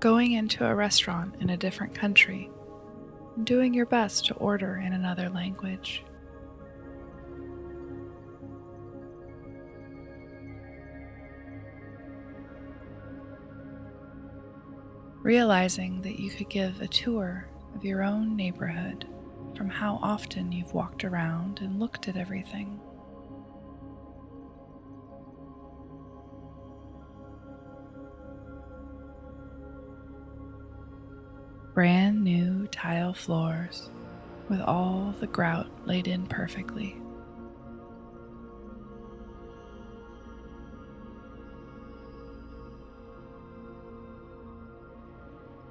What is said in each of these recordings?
Going into a restaurant in a different country, and doing your best to order in another language. Realizing that you could give a tour of your own neighborhood from how often you've walked around and looked at everything. Brand new tile floors with all the grout laid in perfectly.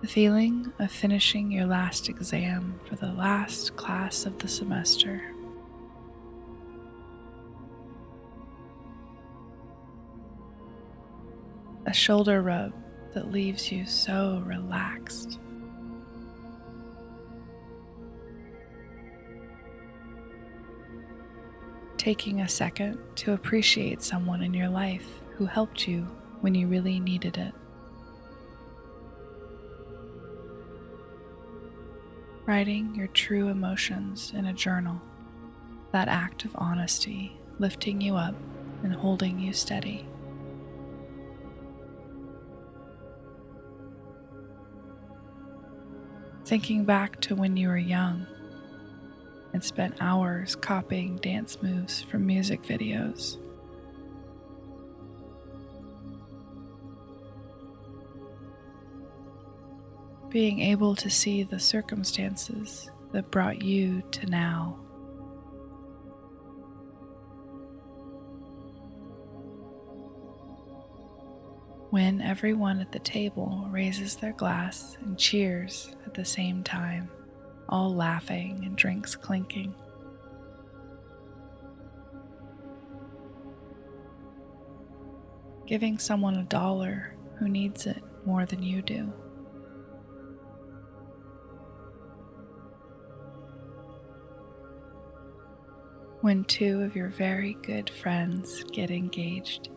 The feeling of finishing your last exam for the last class of the semester. A shoulder rub that leaves you so relaxed. Taking a second to appreciate someone in your life who helped you when you really needed it. Writing your true emotions in a journal, that act of honesty lifting you up and holding you steady. Thinking back to when you were young and spent hours copying dance moves from music videos. Being able to see the circumstances that brought you to now. When everyone at the table raises their glass and cheers at the same time all laughing and drinks clinking. Giving someone a dollar who needs it more than you do. When two of your very good friends get engaged.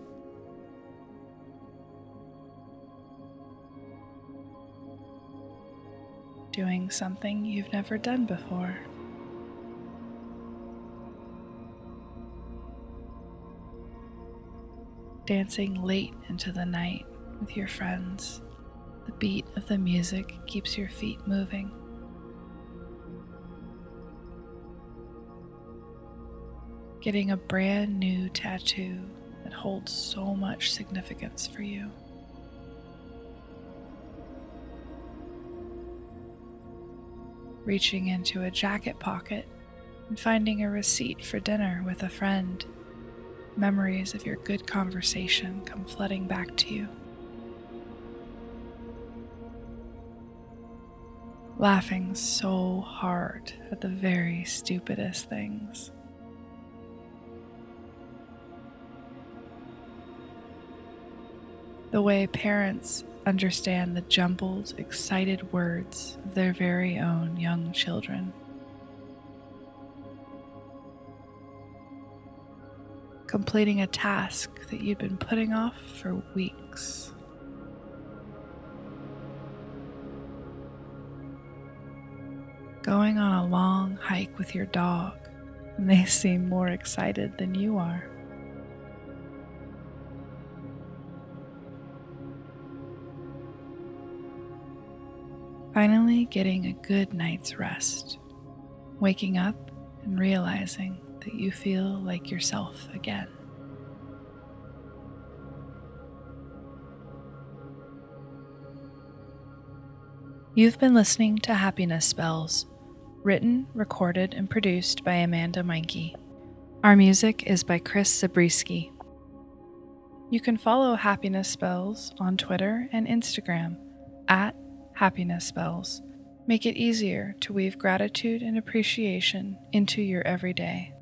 Doing something you've never done before. Dancing late into the night with your friends, the beat of the music keeps your feet moving. Getting a brand new tattoo that holds so much significance for you. Reaching into a jacket pocket and finding a receipt for dinner with a friend. Memories of your good conversation come flooding back to you. Laughing so hard at the very stupidest things. The way parents understand the jumbled, excited words of their very own young children. Completing a task that you'd been putting off for weeks. Going on a long hike with your dog, and they seem more excited than you are. Finally, getting a good night's rest, waking up and realizing that you feel like yourself again. You've been listening to Happiness Spells, written, recorded, and produced by Amanda Meinke. Our music is by Chris Zabriskie. You can follow Happiness Spells on Twitter and Instagram at Happiness Spells. Make it easier to weave gratitude and appreciation into your everyday.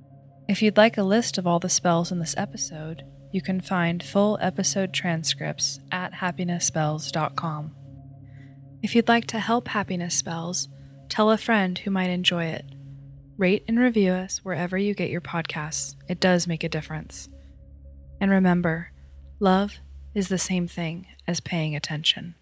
If you'd like a list of all the spells in this episode, you can find full episode transcripts at happinessspells.com. If you'd like to help Happiness Spells, tell a friend who might enjoy it. Rate and review us wherever you get your podcasts. It does make a difference. And remember, love is the same thing as paying attention.